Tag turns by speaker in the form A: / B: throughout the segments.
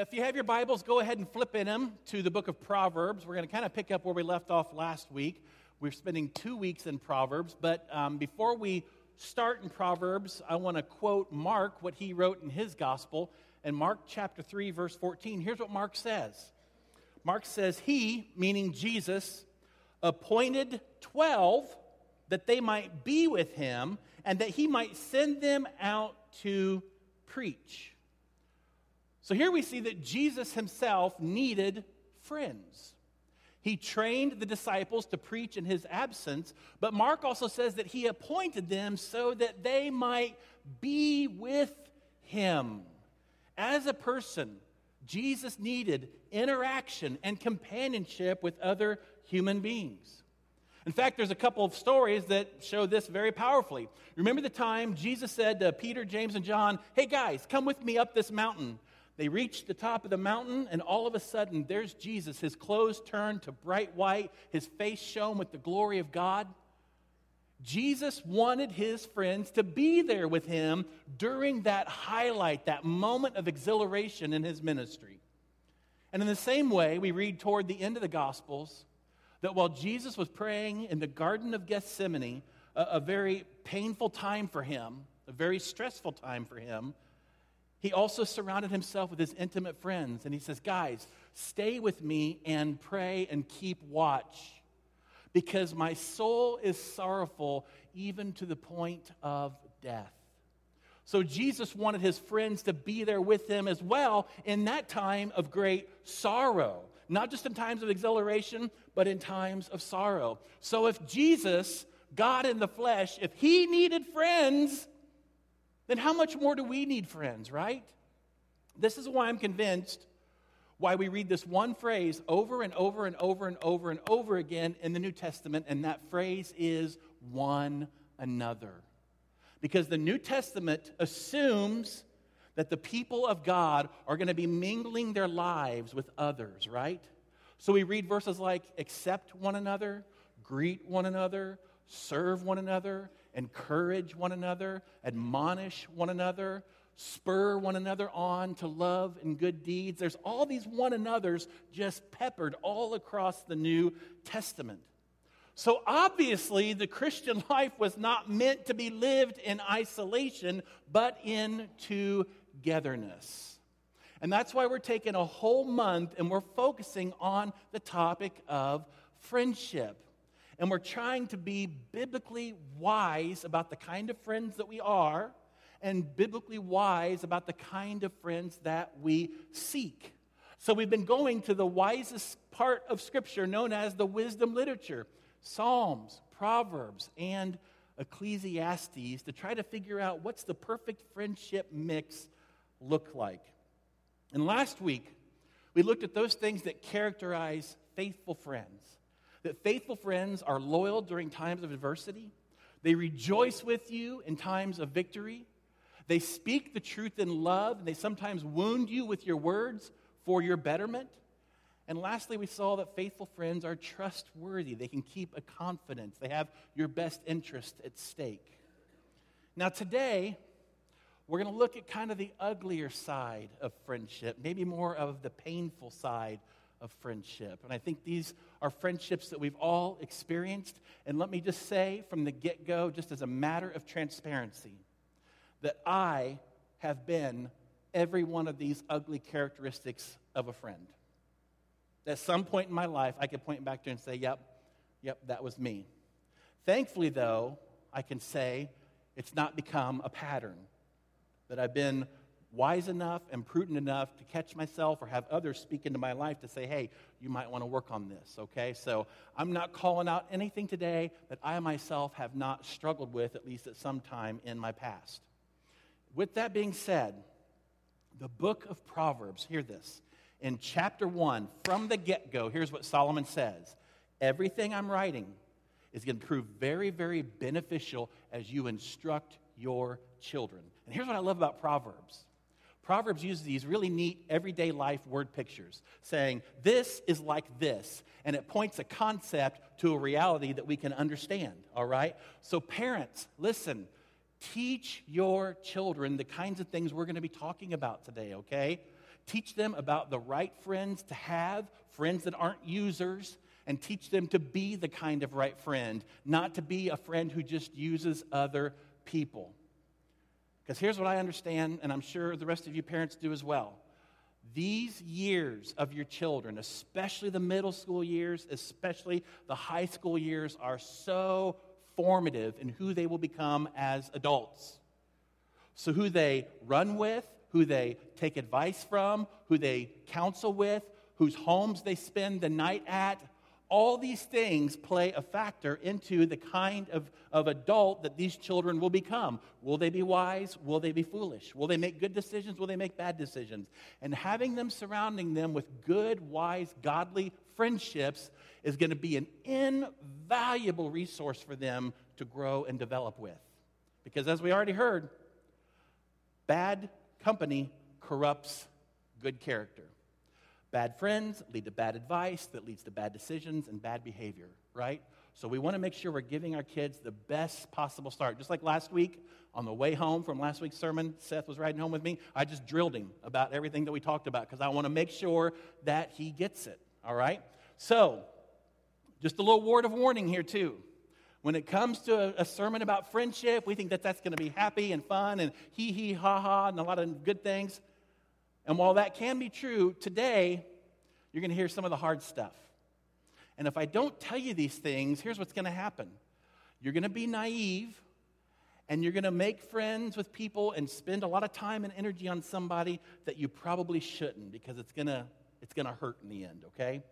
A: if you have your Bibles, go ahead and flip in them to the book of Proverbs. We're going to kind of pick up where we left off last week. We're spending two weeks in Proverbs, but um, before we start in Proverbs, I want to quote Mark what he wrote in his gospel. In Mark chapter 3, verse 14, here's what Mark says Mark says, He, meaning Jesus, appointed 12 that they might be with him and that he might send them out to preach. So here we see that Jesus himself needed friends. He trained the disciples to preach in his absence, but Mark also says that he appointed them so that they might be with him. As a person, Jesus needed interaction and companionship with other human beings. In fact, there's a couple of stories that show this very powerfully. Remember the time Jesus said to Peter, James, and John, Hey guys, come with me up this mountain. They reached the top of the mountain, and all of a sudden, there's Jesus. His clothes turned to bright white, his face shone with the glory of God. Jesus wanted his friends to be there with him during that highlight, that moment of exhilaration in his ministry. And in the same way, we read toward the end of the Gospels that while Jesus was praying in the Garden of Gethsemane, a, a very painful time for him, a very stressful time for him, he also surrounded himself with his intimate friends. And he says, Guys, stay with me and pray and keep watch because my soul is sorrowful even to the point of death. So Jesus wanted his friends to be there with him as well in that time of great sorrow, not just in times of exhilaration, but in times of sorrow. So if Jesus, God in the flesh, if he needed friends, then how much more do we need friends, right? This is why I'm convinced why we read this one phrase over and over and over and over and over again in the New Testament, and that phrase is one another. Because the New Testament assumes that the people of God are going to be mingling their lives with others, right? So we read verses like accept one another, greet one another, serve one another, encourage one another, admonish one another, spur one another on to love and good deeds. There's all these one another's just peppered all across the New Testament. So obviously, the Christian life was not meant to be lived in isolation, but in togetherness. And that's why we're taking a whole month and we're focusing on the topic of friendship. And we're trying to be biblically wise about the kind of friends that we are and biblically wise about the kind of friends that we seek. So we've been going to the wisest part of Scripture known as the wisdom literature Psalms, Proverbs, and Ecclesiastes to try to figure out what's the perfect friendship mix look like. And last week, we looked at those things that characterize faithful friends. That faithful friends are loyal during times of adversity, they rejoice with you in times of victory, they speak the truth in love, and they sometimes wound you with your words for your betterment. And lastly, we saw that faithful friends are trustworthy. They can keep a confidence, they have your best interest at stake. Now, today, we're going to look at kind of the uglier side of friendship, maybe more of the painful side of friendship. And I think these are friendships that we've all experienced. And let me just say from the get go, just as a matter of transparency, that I have been every one of these ugly characteristics of a friend. At some point in my life, I could point back to and say, yep, yep, that was me. Thankfully, though, I can say it's not become a pattern. That I've been wise enough and prudent enough to catch myself or have others speak into my life to say, hey, you might want to work on this, okay? So I'm not calling out anything today that I myself have not struggled with, at least at some time in my past. With that being said, the book of Proverbs, hear this. In chapter 1, from the get go, here's what Solomon says Everything I'm writing is going to prove very, very beneficial as you instruct your children. And here's what I love about Proverbs Proverbs uses these really neat everyday life word pictures, saying, This is like this. And it points a concept to a reality that we can understand, all right? So, parents, listen, Teach your children the kinds of things we're going to be talking about today, okay? Teach them about the right friends to have, friends that aren't users, and teach them to be the kind of right friend, not to be a friend who just uses other people. Because here's what I understand, and I'm sure the rest of you parents do as well. These years of your children, especially the middle school years, especially the high school years, are so formative in who they will become as adults. So, who they run with, who they take advice from, who they counsel with, whose homes they spend the night at, all these things play a factor into the kind of, of adult that these children will become. Will they be wise? Will they be foolish? Will they make good decisions? Will they make bad decisions? And having them surrounding them with good, wise, godly friendships is going to be an invaluable resource for them to grow and develop with. Because as we already heard, bad company corrupts good character. Bad friends lead to bad advice that leads to bad decisions and bad behavior, right? So we want to make sure we're giving our kids the best possible start. Just like last week, on the way home from last week's sermon, Seth was riding home with me. I just drilled him about everything that we talked about because I want to make sure that he gets it, all right? So, just a little word of warning here, too. When it comes to a, sermon about friendship, we think that that's going to be happy and fun and hee hee ha ha and a lot of good things. And while that can be true, today you're going to hear some of the hard stuff. And if I don't tell you these things, here's what's going to happen you're going to be naive and you're going to make friends with people and spend a lot of time and energy on somebody that you probably shouldn't because it's going to it's going to hurt in the end, okay?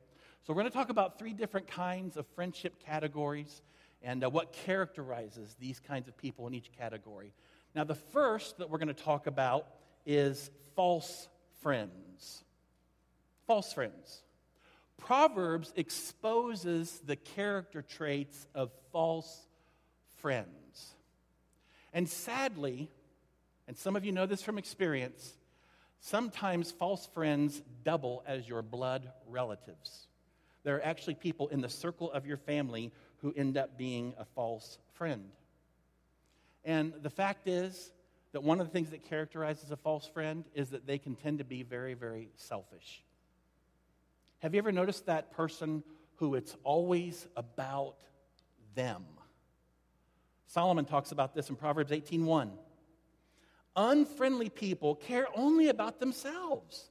A: So we're going to talk about three different kinds of friendship categories and uh, what characterizes these kinds of people in each category. Now, the first that we're going to talk about is false friends. False friends. Proverbs exposes the character traits of false friends. And sadly, and some of you know this from experience, sometimes false friends double as your blood relatives. There are actually people in the circle of your family who end up being a false friend. And the fact is, that one of the things that characterizes a false friend is that they can tend to be very, very selfish. Have you ever noticed that person who it's always about them? Solomon talks about this in Proverbs 18:1. Unfriendly people care only about themselves.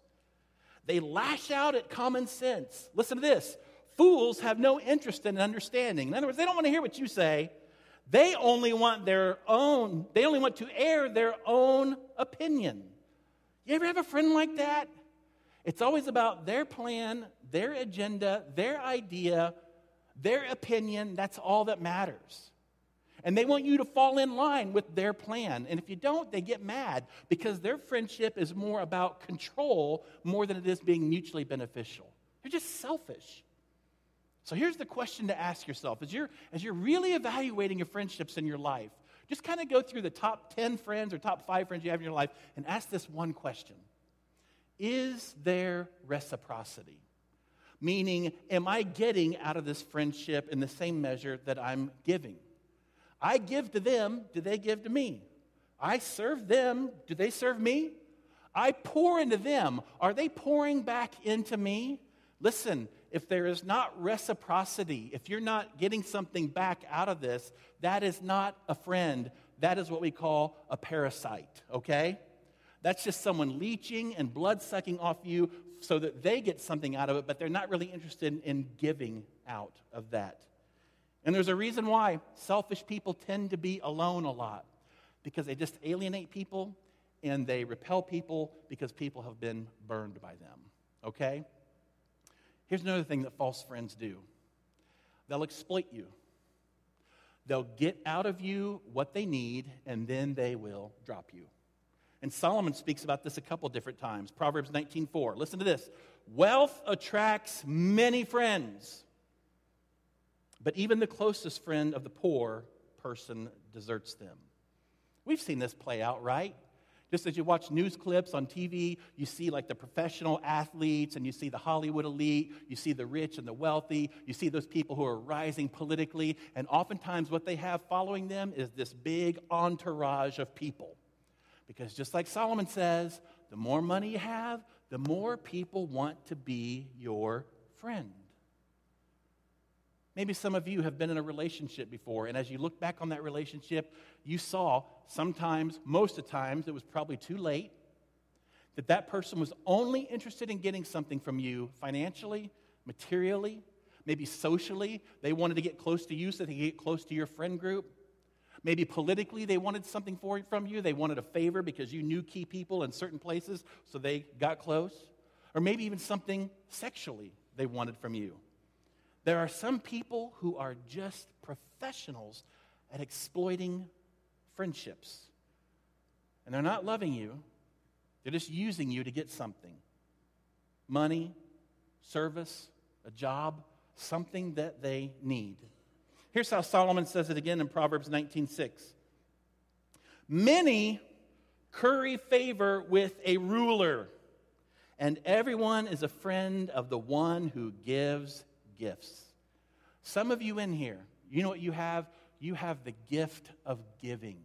A: They lash out at common sense. Listen to this. Fools have no interest in understanding. In other words, they don't want to hear what you say. They only want their own, they only want to air their own opinion. You ever have a friend like that? It's always about their plan, their agenda, their idea, their opinion. That's all that matters. And they want you to fall in line with their plan. And if you don't, they get mad because their friendship is more about control more than it is being mutually beneficial. They're just selfish. So here's the question to ask yourself as you're, as you're really evaluating your friendships in your life, just kind of go through the top 10 friends or top five friends you have in your life and ask this one question Is there reciprocity? Meaning, am I getting out of this friendship in the same measure that I'm giving? I give to them, do they give to me? I serve them, do they serve me? I pour into them, are they pouring back into me? Listen, if there is not reciprocity, if you're not getting something back out of this, that is not a friend. That is what we call a parasite, okay? That's just someone leeching and blood sucking off you so that they get something out of it, but they're not really interested in giving out of that. And there's a reason why selfish people tend to be alone a lot because they just alienate people and they repel people because people have been burned by them, okay? Here's another thing that false friends do they'll exploit you. They'll get out of you what they need, and then they will drop you. And Solomon speaks about this a couple different times. Proverbs 19:4. Listen to this. Wealth attracts many friends, but even the closest friend of the poor person deserts them. We've seen this play out, right? Just as you watch news clips on TV, you see like the professional athletes and you see the Hollywood elite, you see the rich and the wealthy, you see those people who are rising politically, and oftentimes what they have following them is this big entourage of people. Because just like Solomon says, the more money you have, the more people want to be your friend. Maybe some of you have been in a relationship before, and as you look back on that relationship, you saw sometimes, most of the times, it was probably too late, that that person was only interested in getting something from you financially, materially, maybe socially. They wanted to get close to you so they could get close to your friend group. Maybe politically, they wanted something for, from you. They wanted a favor because you knew key people in certain places, so they got close. Or maybe even something sexually they wanted from you. There are some people who are just professionals at exploiting friendships. And they're not loving you, they're just using you to get something money, service, a job, something that they need. Here's how Solomon says it again in Proverbs 19:6. Many curry favor with a ruler, and everyone is a friend of the one who gives gifts. Some of you in here, you know what you have? You have the gift of giving.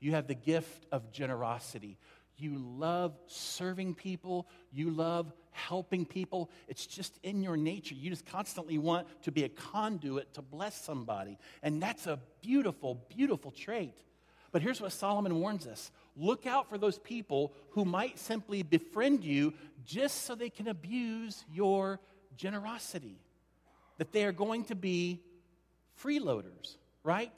A: You have the gift of generosity. You love serving people. You love helping people. It's just in your nature. You just constantly want to be a conduit to bless somebody. And that's a beautiful, beautiful trait. But here's what Solomon warns us look out for those people who might simply befriend you just so they can abuse your generosity. That they are going to be freeloaders, right?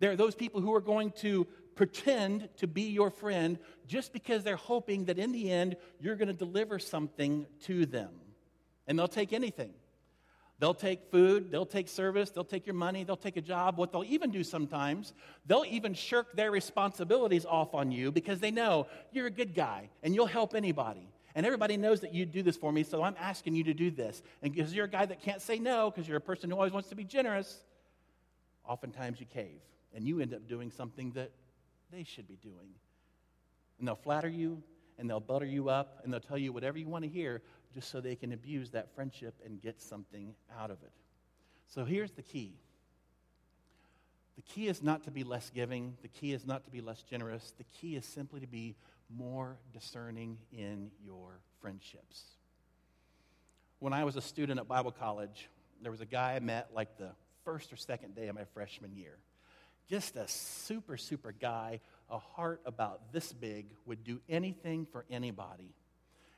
A: There are those people who are going to pretend to be your friend just because they're hoping that in the end you're going to deliver something to them. And they'll take anything. They'll take food, they'll take service, they'll take your money, they'll take a job. What they'll even do sometimes, they'll even shirk their responsibilities off on you because they know you're a good guy and you'll help anybody. And everybody knows that you do this for me, so I'm asking you to do this. And because you're a guy that can't say no, because you're a person who always wants to be generous, oftentimes you cave and you end up doing something that they should be doing. And they'll flatter you and they'll butter you up and they'll tell you whatever you want to hear just so they can abuse that friendship and get something out of it. So here's the key the key is not to be less giving, the key is not to be less generous, the key is simply to be more discerning in your friendships. When I was a student at Bible college, there was a guy I met like the first or second day of my freshman year just a super, super guy, a heart about this big, would do anything for anybody.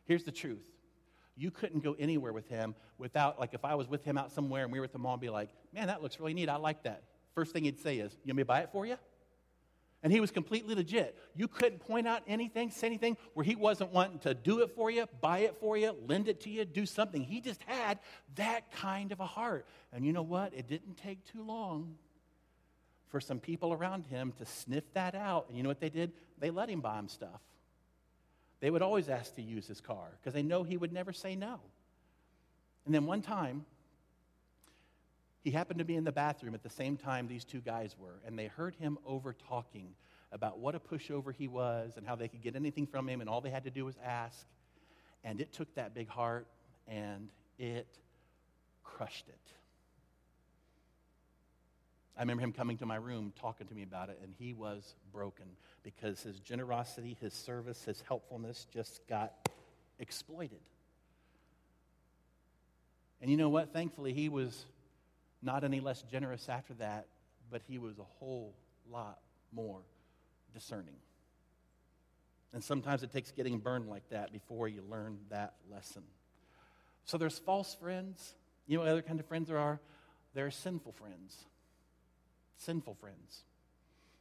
A: Here's the truth you couldn't go anywhere with him without, like, if I was with him out somewhere and we were at the mall and be like, man, that looks really neat. I like that. First thing he'd say is, you want me to buy it for you? And he was completely legit. You couldn't point out anything, say anything where he wasn't wanting to do it for you, buy it for you, lend it to you, do something. He just had that kind of a heart. And you know what? It didn't take too long for some people around him to sniff that out. And you know what they did? They let him buy him stuff. They would always ask to use his car because they know he would never say no. And then one time, he happened to be in the bathroom at the same time these two guys were, and they heard him over talking about what a pushover he was and how they could get anything from him, and all they had to do was ask. And it took that big heart and it crushed it. I remember him coming to my room talking to me about it, and he was broken because his generosity, his service, his helpfulness just got exploited. And you know what? Thankfully, he was not any less generous after that, but he was a whole lot more discerning. And sometimes it takes getting burned like that before you learn that lesson. So there's false friends. You know what other kind of friends there are? There are sinful friends sinful friends.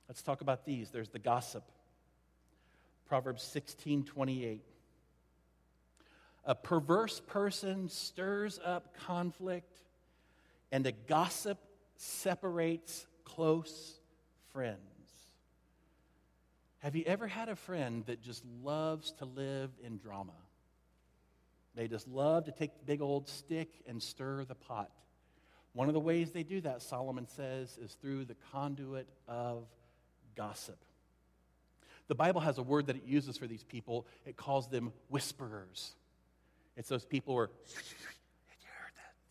A: Let's talk about these. There's the gossip. Proverbs 16 28. A perverse person stirs up conflict, and the gossip separates close friends. Have you ever had a friend that just loves to live in drama? They just love to take the big old stick and stir the pot. One of the ways they do that, Solomon says, is through the conduit of gossip. The Bible has a word that it uses for these people. It calls them whisperers. It's those people who are,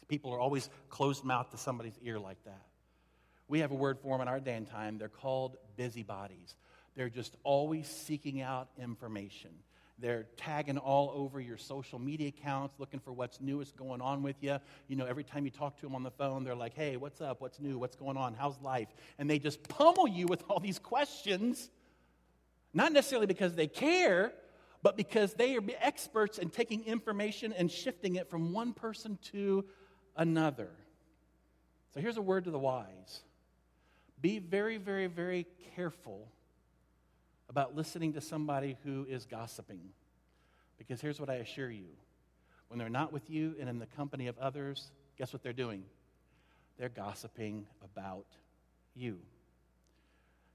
A: people are always closed mouth to somebody's ear like that. We have a word for them in our day and time. They're called busybodies. They're just always seeking out information. They're tagging all over your social media accounts, looking for what's newest going on with you. You know, every time you talk to them on the phone, they're like, hey, what's up? What's new? What's going on? How's life? And they just pummel you with all these questions, not necessarily because they care, but because they are experts in taking information and shifting it from one person to another. So here's a word to the wise be very, very, very careful about listening to somebody who is gossiping. Because here's what I assure you when they're not with you and in the company of others, guess what they're doing? They're gossiping about you.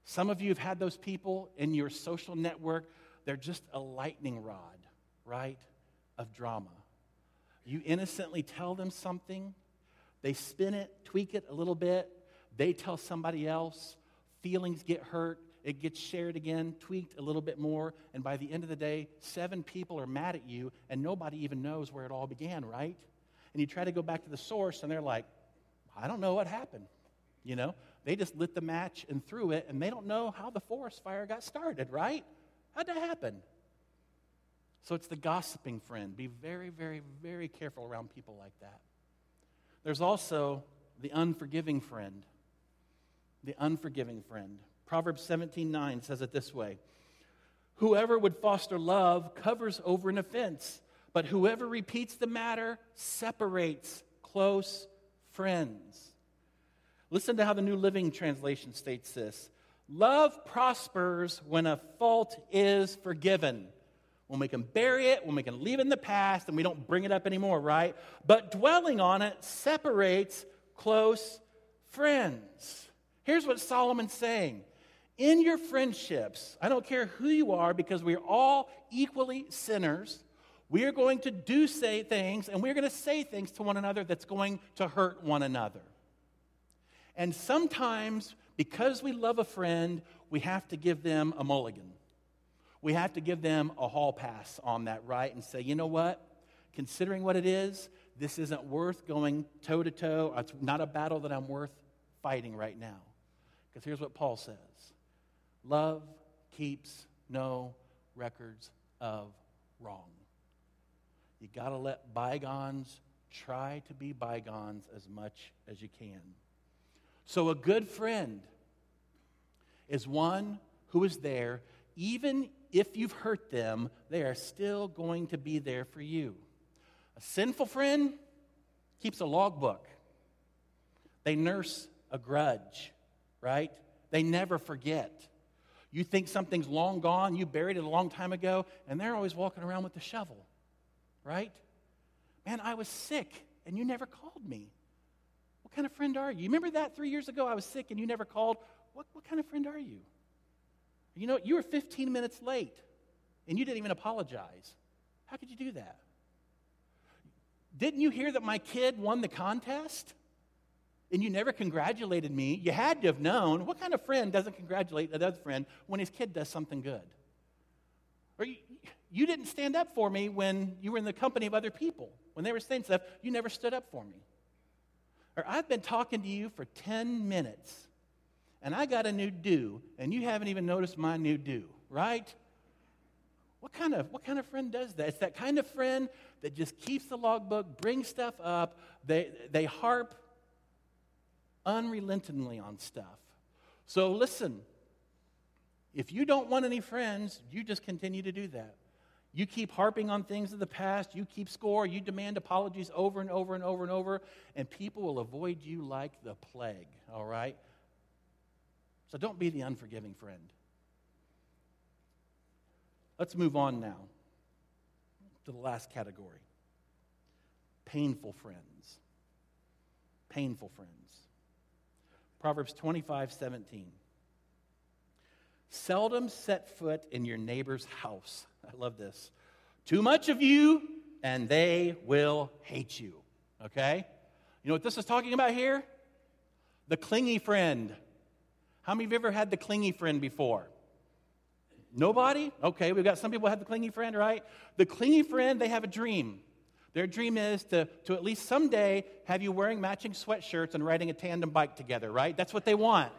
A: Some of you have had those people in your social network, they're just a lightning rod, right, of drama. You innocently tell them something, they spin it, tweak it a little bit, they tell somebody else, feelings get hurt, it gets shared again, tweaked a little bit more, and by the end of the day, seven people are mad at you, and nobody even knows where it all began, right? And you try to go back to the source, and they're like, I don't know what happened. You know, they just lit the match and threw it, and they don't know how the forest fire got started, right? How'd that happen? So it's the gossiping friend. Be very, very, very careful around people like that. There's also the unforgiving friend. The unforgiving friend. Proverbs 17 9 says it this way Whoever would foster love covers over an offense, but whoever repeats the matter separates close friends. Listen to how the New Living Translation states this Love prospers when a fault is forgiven. When we can bury it, when we can leave it in the past, and we don't bring it up anymore, right? But dwelling on it separates close friends. Here's what Solomon's saying in your friendships, I don't care who you are, because we're all equally sinners. We are going to do say things, and we're going to say things to one another that's going to hurt one another. And sometimes, because we love a friend, we have to give them a mulligan. We have to give them a hall pass on that, right? And say, you know what? Considering what it is, this isn't worth going toe to toe. It's not a battle that I'm worth fighting right now. Because here's what Paul says Love keeps no records of wrong. You got to let bygones try to be bygones as much as you can. So, a good friend is one who is there, even if you've hurt them, they are still going to be there for you. A sinful friend keeps a logbook, they nurse a grudge, right? They never forget. You think something's long gone, you buried it a long time ago, and they're always walking around with the shovel, right? Man, I was sick and you never called me. What kind of friend are you? Remember that three years ago? I was sick and you never called. What, what kind of friend are you? You know, you were 15 minutes late and you didn't even apologize. How could you do that? Didn't you hear that my kid won the contest? and you never congratulated me, you had to have known what kind of friend doesn't congratulate another friend when his kid does something good? Or you, you didn't stand up for me when you were in the company of other people. When they were saying stuff, you never stood up for me. Or I've been talking to you for 10 minutes and I got a new do, and you haven't even noticed my new do, right? What kind of, what kind of friend does that? It's that kind of friend that just keeps the logbook, brings stuff up, they, they harp unrelentingly on stuff. So listen, if you don't want any friends, you just continue to do that. You keep harping on things of the past, you keep score, you demand apologies over and over and over and over, and people will avoid you like the plague, all right? So don't be the unforgiving friend. Let's move on now to the last category painful friends. Painful friends. Proverbs 25, 17. Seldom set foot in your neighbor's house. I love this. Too much of you, and they will hate you. Okay? You know what this is talking about here? The clingy friend. How many of you ever had the clingy friend before? Nobody? Okay, we've got some people have the clingy friend, right? The clingy friend, they have a dream. Their dream is to, to at least someday have you wearing matching sweatshirts and riding a tandem bike together, right? That's what they want.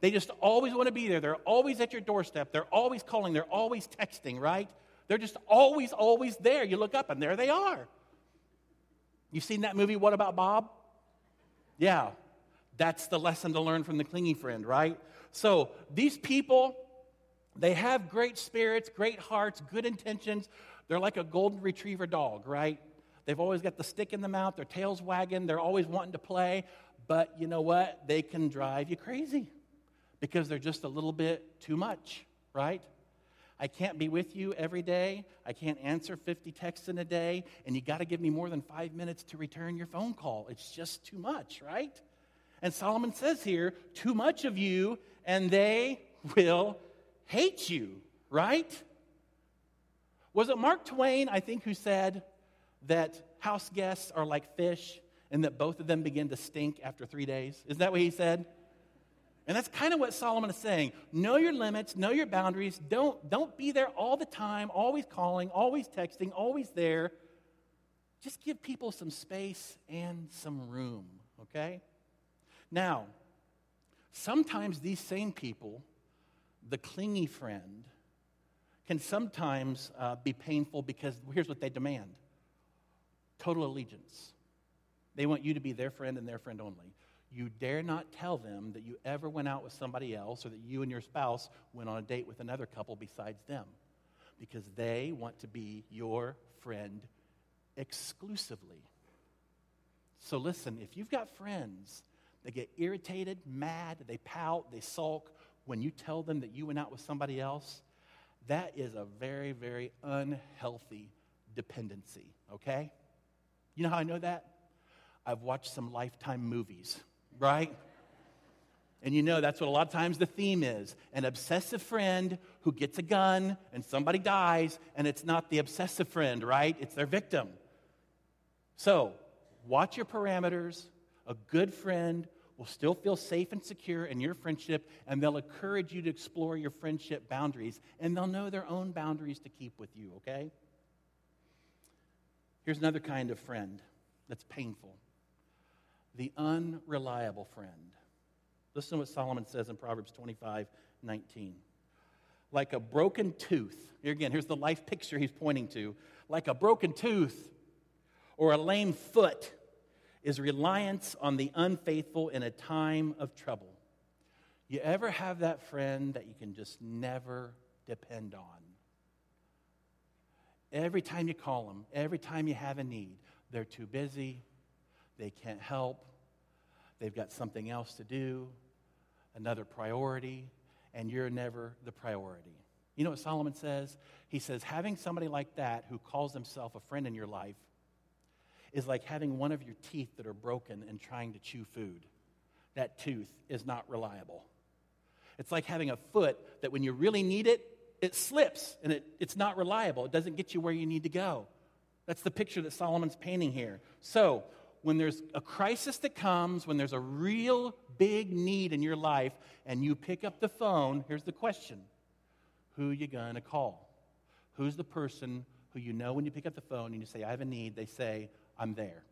A: They just always want to be there. They're always at your doorstep. They're always calling. They're always texting, right? They're just always, always there. You look up and there they are. You've seen that movie, What About Bob? Yeah, that's the lesson to learn from the clingy friend, right? So these people, they have great spirits, great hearts, good intentions. They're like a golden retriever dog, right? They've always got the stick in the mouth, their tail's wagging, they're always wanting to play. But you know what? They can drive you crazy because they're just a little bit too much, right? I can't be with you every day. I can't answer 50 texts in a day, and you got to give me more than five minutes to return your phone call. It's just too much, right? And Solomon says here, too much of you, and they will hate you, right? Was it Mark Twain, I think, who said that house guests are like fish and that both of them begin to stink after three days? Is that what he said? And that's kind of what Solomon is saying. Know your limits, know your boundaries. Don't, don't be there all the time, always calling, always texting, always there. Just give people some space and some room, okay? Now, sometimes these same people, the clingy friend, can sometimes uh, be painful because here's what they demand total allegiance. They want you to be their friend and their friend only. You dare not tell them that you ever went out with somebody else or that you and your spouse went on a date with another couple besides them because they want to be your friend exclusively. So listen, if you've got friends that get irritated, mad, they pout, they sulk when you tell them that you went out with somebody else, that is a very, very unhealthy dependency, okay? You know how I know that? I've watched some lifetime movies right? And you know, that's what a lot of times the theme is an obsessive friend who gets a gun and somebody dies, and it's not the obsessive friend, right? It's their victim. So, watch your parameters. A good friend will still feel safe and secure in your friendship, and they'll encourage you to explore your friendship boundaries, and they'll know their own boundaries to keep with you, okay? Here's another kind of friend that's painful the unreliable friend. Listen to what Solomon says in Proverbs 25 19. Like a broken tooth, here again, here's the life picture he's pointing to. Like a broken tooth or a lame foot is reliance on the unfaithful in a time of trouble. You ever have that friend that you can just never depend on? Every time you call them, every time you have a need, they're too busy, they can't help, They've got something else to do, another priority, and you're never the priority. You know what Solomon says? He says, having somebody like that who calls himself a friend in your life is like having one of your teeth that are broken and trying to chew food. That tooth is not reliable. It's like having a foot that when you really need it, it slips and it, it's not reliable. It doesn't get you where you need to go. That's the picture that Solomon's painting here. So, when there's a crisis that comes, when there's a real big need in your life, and you pick up the phone, here's the question Who you going to call? Who's the person who you know when you pick up the phone and you say, I have a need, they say, I'm there.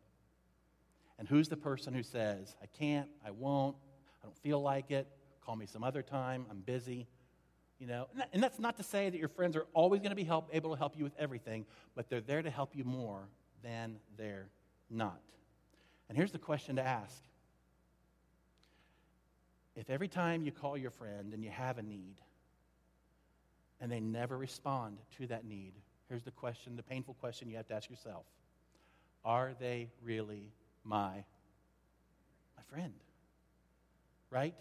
A: And who's the person who says, I can't, I won't, I don't feel like it, call me some other time, I'm busy. You know, and that's not to say that your friends are always going to be help, able to help you with everything, but they're there to help you more than they're not. And here's the question to ask If every time you call your friend and you have a need, and they never respond to that need, here's the question, the painful question you have to ask yourself Are they really my, my friend? Right?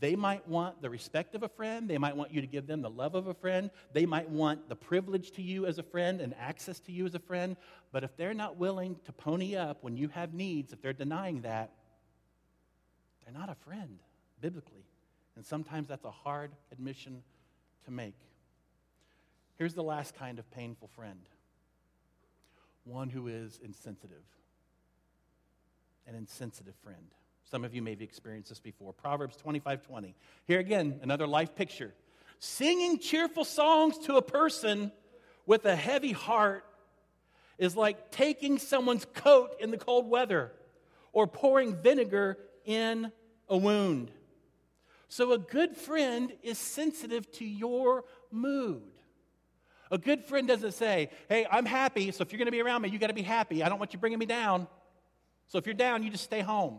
A: They might want the respect of a friend. They might want you to give them the love of a friend. They might want the privilege to you as a friend and access to you as a friend. But if they're not willing to pony up when you have needs, if they're denying that, they're not a friend biblically. And sometimes that's a hard admission to make. Here's the last kind of painful friend one who is insensitive, an insensitive friend. Some of you may have experienced this before. Proverbs 25 20. Here again, another life picture. Singing cheerful songs to a person with a heavy heart is like taking someone's coat in the cold weather or pouring vinegar in a wound. So a good friend is sensitive to your mood. A good friend doesn't say, Hey, I'm happy, so if you're going to be around me, you got to be happy. I don't want you bringing me down. So if you're down, you just stay home.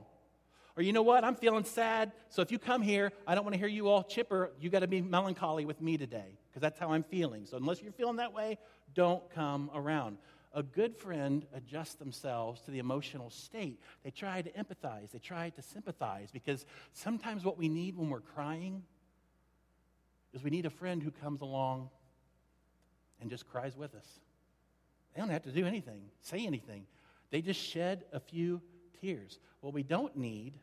A: Or you know what? I'm feeling sad, so if you come here, I don't want to hear you all chipper. You got to be melancholy with me today because that's how I'm feeling. So unless you're feeling that way, don't come around. A good friend adjusts themselves to the emotional state. They try to empathize, they try to sympathize because sometimes what we need when we're crying is we need a friend who comes along and just cries with us. They don't have to do anything, say anything. They just shed a few tears. What we don't need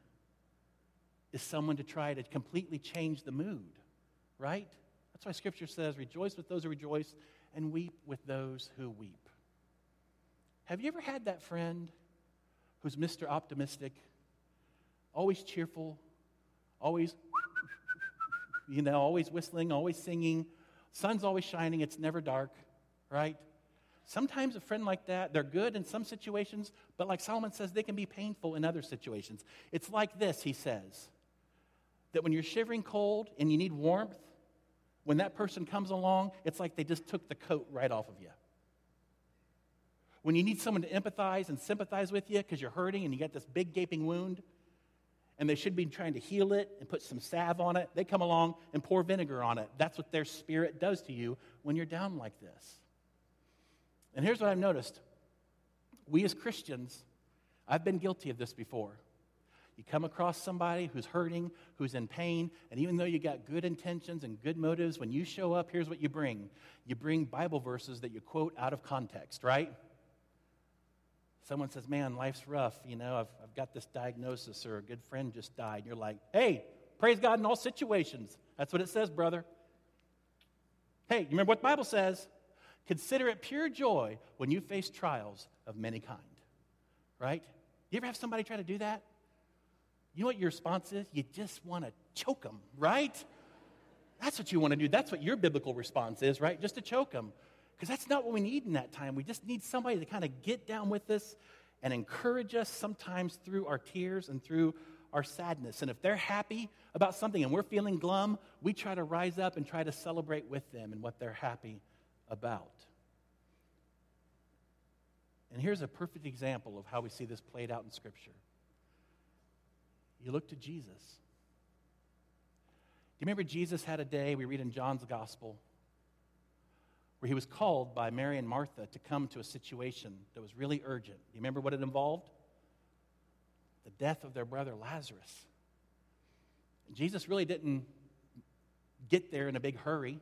A: is someone to try to completely change the mood, right? That's why Scripture says, rejoice with those who rejoice and weep with those who weep. Have you ever had that friend who's Mr. Optimistic, always cheerful, always, you know, always whistling, always singing, sun's always shining, it's never dark, right? Sometimes a friend like that, they're good in some situations, but like Solomon says, they can be painful in other situations. It's like this, he says, that when you're shivering cold and you need warmth, when that person comes along, it's like they just took the coat right off of you. When you need someone to empathize and sympathize with you because you're hurting and you got this big gaping wound, and they should be trying to heal it and put some salve on it, they come along and pour vinegar on it. That's what their spirit does to you when you're down like this. And here's what I've noticed we as Christians, I've been guilty of this before. You come across somebody who's hurting, who's in pain, and even though you got good intentions and good motives, when you show up, here's what you bring you bring Bible verses that you quote out of context, right? Someone says, Man, life's rough. You know, I've, I've got this diagnosis, or a good friend just died. You're like, Hey, praise God in all situations. That's what it says, brother. Hey, you remember what the Bible says? Consider it pure joy when you face trials of many kind. Right? You ever have somebody try to do that? You know what your response is? You just want to choke them, right? That's what you want to do. That's what your biblical response is, right? Just to choke them. Because that's not what we need in that time. We just need somebody to kind of get down with us and encourage us sometimes through our tears and through our sadness. And if they're happy about something and we're feeling glum, we try to rise up and try to celebrate with them and what they're happy about. And here's a perfect example of how we see this played out in Scripture. You look to Jesus. Do you remember Jesus had a day, we read in John's Gospel, where he was called by Mary and Martha to come to a situation that was really urgent? You remember what it involved? The death of their brother Lazarus. Jesus really didn't get there in a big hurry,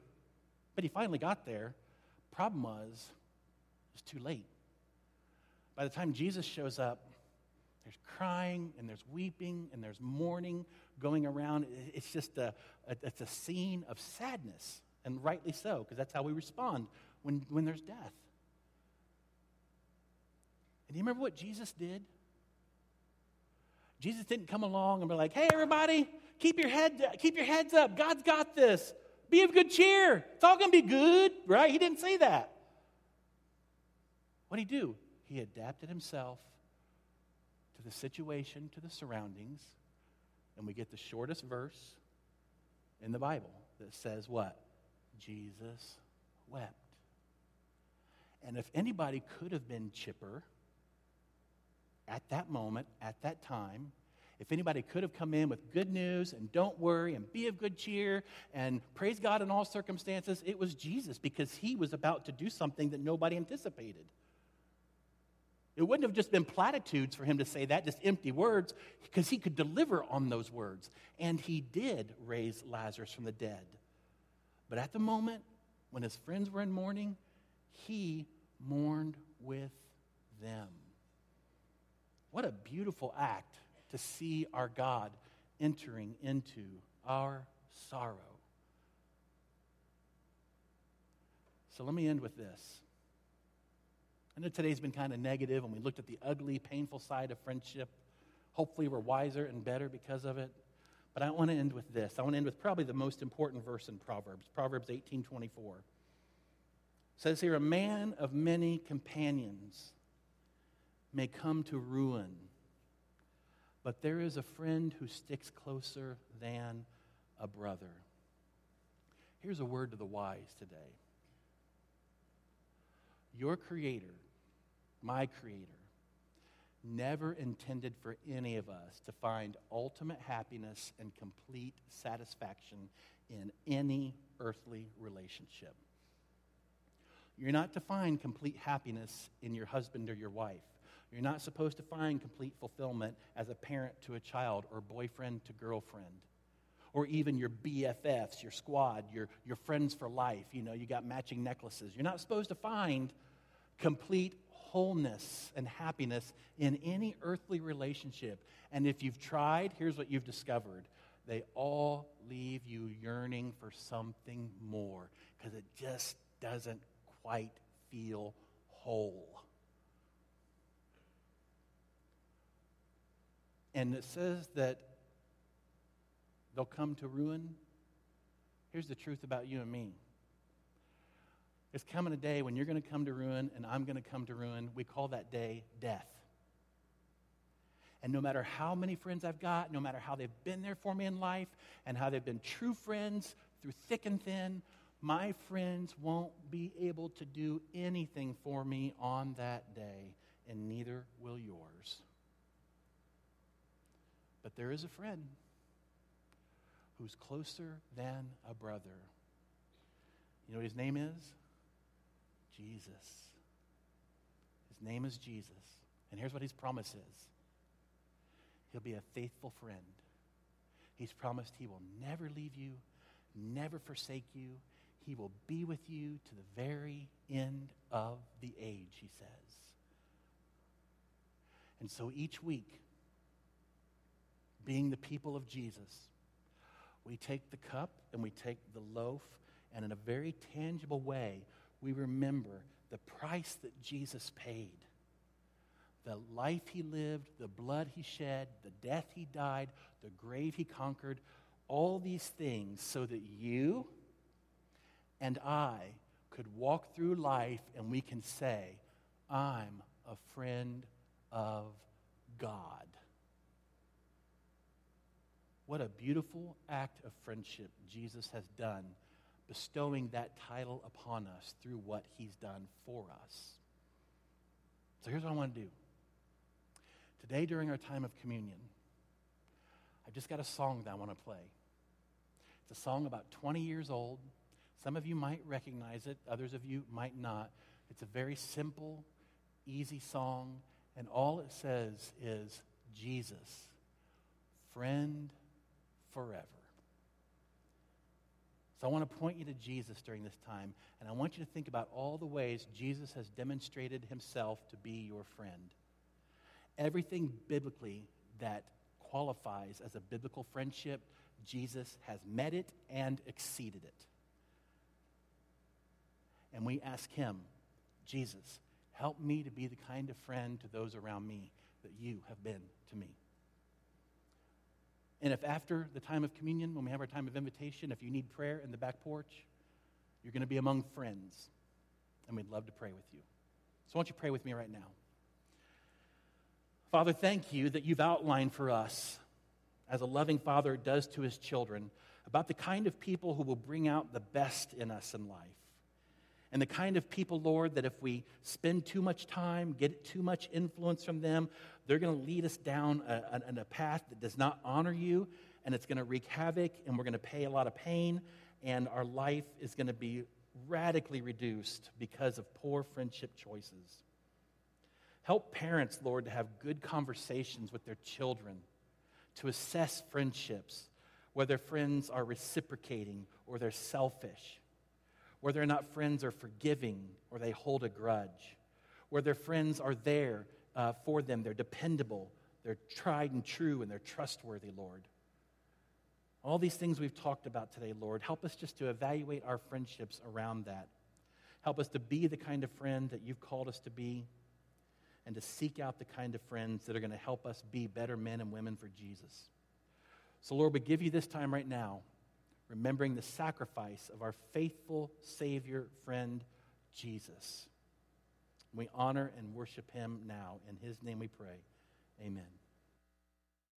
A: but he finally got there. Problem was, it was too late. By the time Jesus shows up, there's crying and there's weeping and there's mourning going around. It's just a, a it's a scene of sadness, and rightly so, because that's how we respond when, when there's death. And do you remember what Jesus did? Jesus didn't come along and be like, "Hey, everybody, keep your head keep your heads up. God's got this. Be of good cheer. It's all going to be good, right? He didn't say that. What did he do? He adapted himself to the situation, to the surroundings, and we get the shortest verse in the Bible that says what? Jesus wept. And if anybody could have been chipper at that moment, at that time, if anybody could have come in with good news and don't worry and be of good cheer and praise God in all circumstances, it was Jesus because he was about to do something that nobody anticipated. It wouldn't have just been platitudes for him to say that, just empty words, because he could deliver on those words. And he did raise Lazarus from the dead. But at the moment when his friends were in mourning, he mourned with them. What a beautiful act to see our God entering into our sorrow. So let me end with this. I know today's been kind of negative, and we looked at the ugly, painful side of friendship. Hopefully, we're wiser and better because of it. But I want to end with this. I want to end with probably the most important verse in Proverbs, Proverbs 18:24. It says here, "A man of many companions may come to ruin, but there is a friend who sticks closer than a brother. Here's a word to the wise today. Your Creator, my Creator, never intended for any of us to find ultimate happiness and complete satisfaction in any earthly relationship. You're not to find complete happiness in your husband or your wife. You're not supposed to find complete fulfillment as a parent to a child or boyfriend to girlfriend. Or even your BFFs, your squad, your, your friends for life. You know, you got matching necklaces. You're not supposed to find complete wholeness and happiness in any earthly relationship. And if you've tried, here's what you've discovered they all leave you yearning for something more because it just doesn't quite feel whole. And it says that they'll come to ruin. Here's the truth about you and me. It's coming a day when you're going to come to ruin and I'm going to come to ruin. We call that day death. And no matter how many friends I've got, no matter how they've been there for me in life, and how they've been true friends through thick and thin, my friends won't be able to do anything for me on that day, and neither will yours. But there is a friend who's closer than a brother. You know what his name is? Jesus. His name is Jesus. And here's what his promise is He'll be a faithful friend. He's promised he will never leave you, never forsake you. He will be with you to the very end of the age, he says. And so each week, being the people of Jesus, we take the cup and we take the loaf, and in a very tangible way, we remember the price that Jesus paid the life he lived, the blood he shed, the death he died, the grave he conquered, all these things so that you and I could walk through life and we can say, I'm a friend of God. What a beautiful act of friendship Jesus has done, bestowing that title upon us through what he's done for us. So here's what I want to do. Today, during our time of communion, I've just got a song that I want to play. It's a song about 20 years old. Some of you might recognize it, others of you might not. It's a very simple, easy song, and all it says is Jesus, friend forever. So I want to point you to Jesus during this time, and I want you to think about all the ways Jesus has demonstrated himself to be your friend everything biblically that qualifies as a biblical friendship, Jesus has met it and exceeded it. And we ask Him, Jesus, help me to be the kind of friend to those around me that you have been to me. And if after the time of communion, when we have our time of invitation, if you need prayer in the back porch, you're going to be among friends. And we'd love to pray with you. So, why don't you pray with me right now? Father, thank you that you've outlined for us, as a loving father does to his children, about the kind of people who will bring out the best in us in life. And the kind of people, Lord, that if we spend too much time, get too much influence from them, they're going to lead us down a, a, a path that does not honor you, and it's going to wreak havoc, and we're going to pay a lot of pain, and our life is going to be radically reduced because of poor friendship choices. Help parents, Lord, to have good conversations with their children, to assess friendships, whether friends are reciprocating or they're selfish, whether or not friends are forgiving or they hold a grudge, whether friends are there uh, for them, they're dependable, they're tried and true, and they're trustworthy, Lord. All these things we've talked about today, Lord, help us just to evaluate our friendships around that. Help us to be the kind of friend that you've called us to be and to seek out the kind of friends that are going to help us be better men and women for Jesus. So, Lord, we give you this time right now, remembering the sacrifice of our faithful Savior, friend, Jesus. We honor and worship him now. In his name we pray. Amen.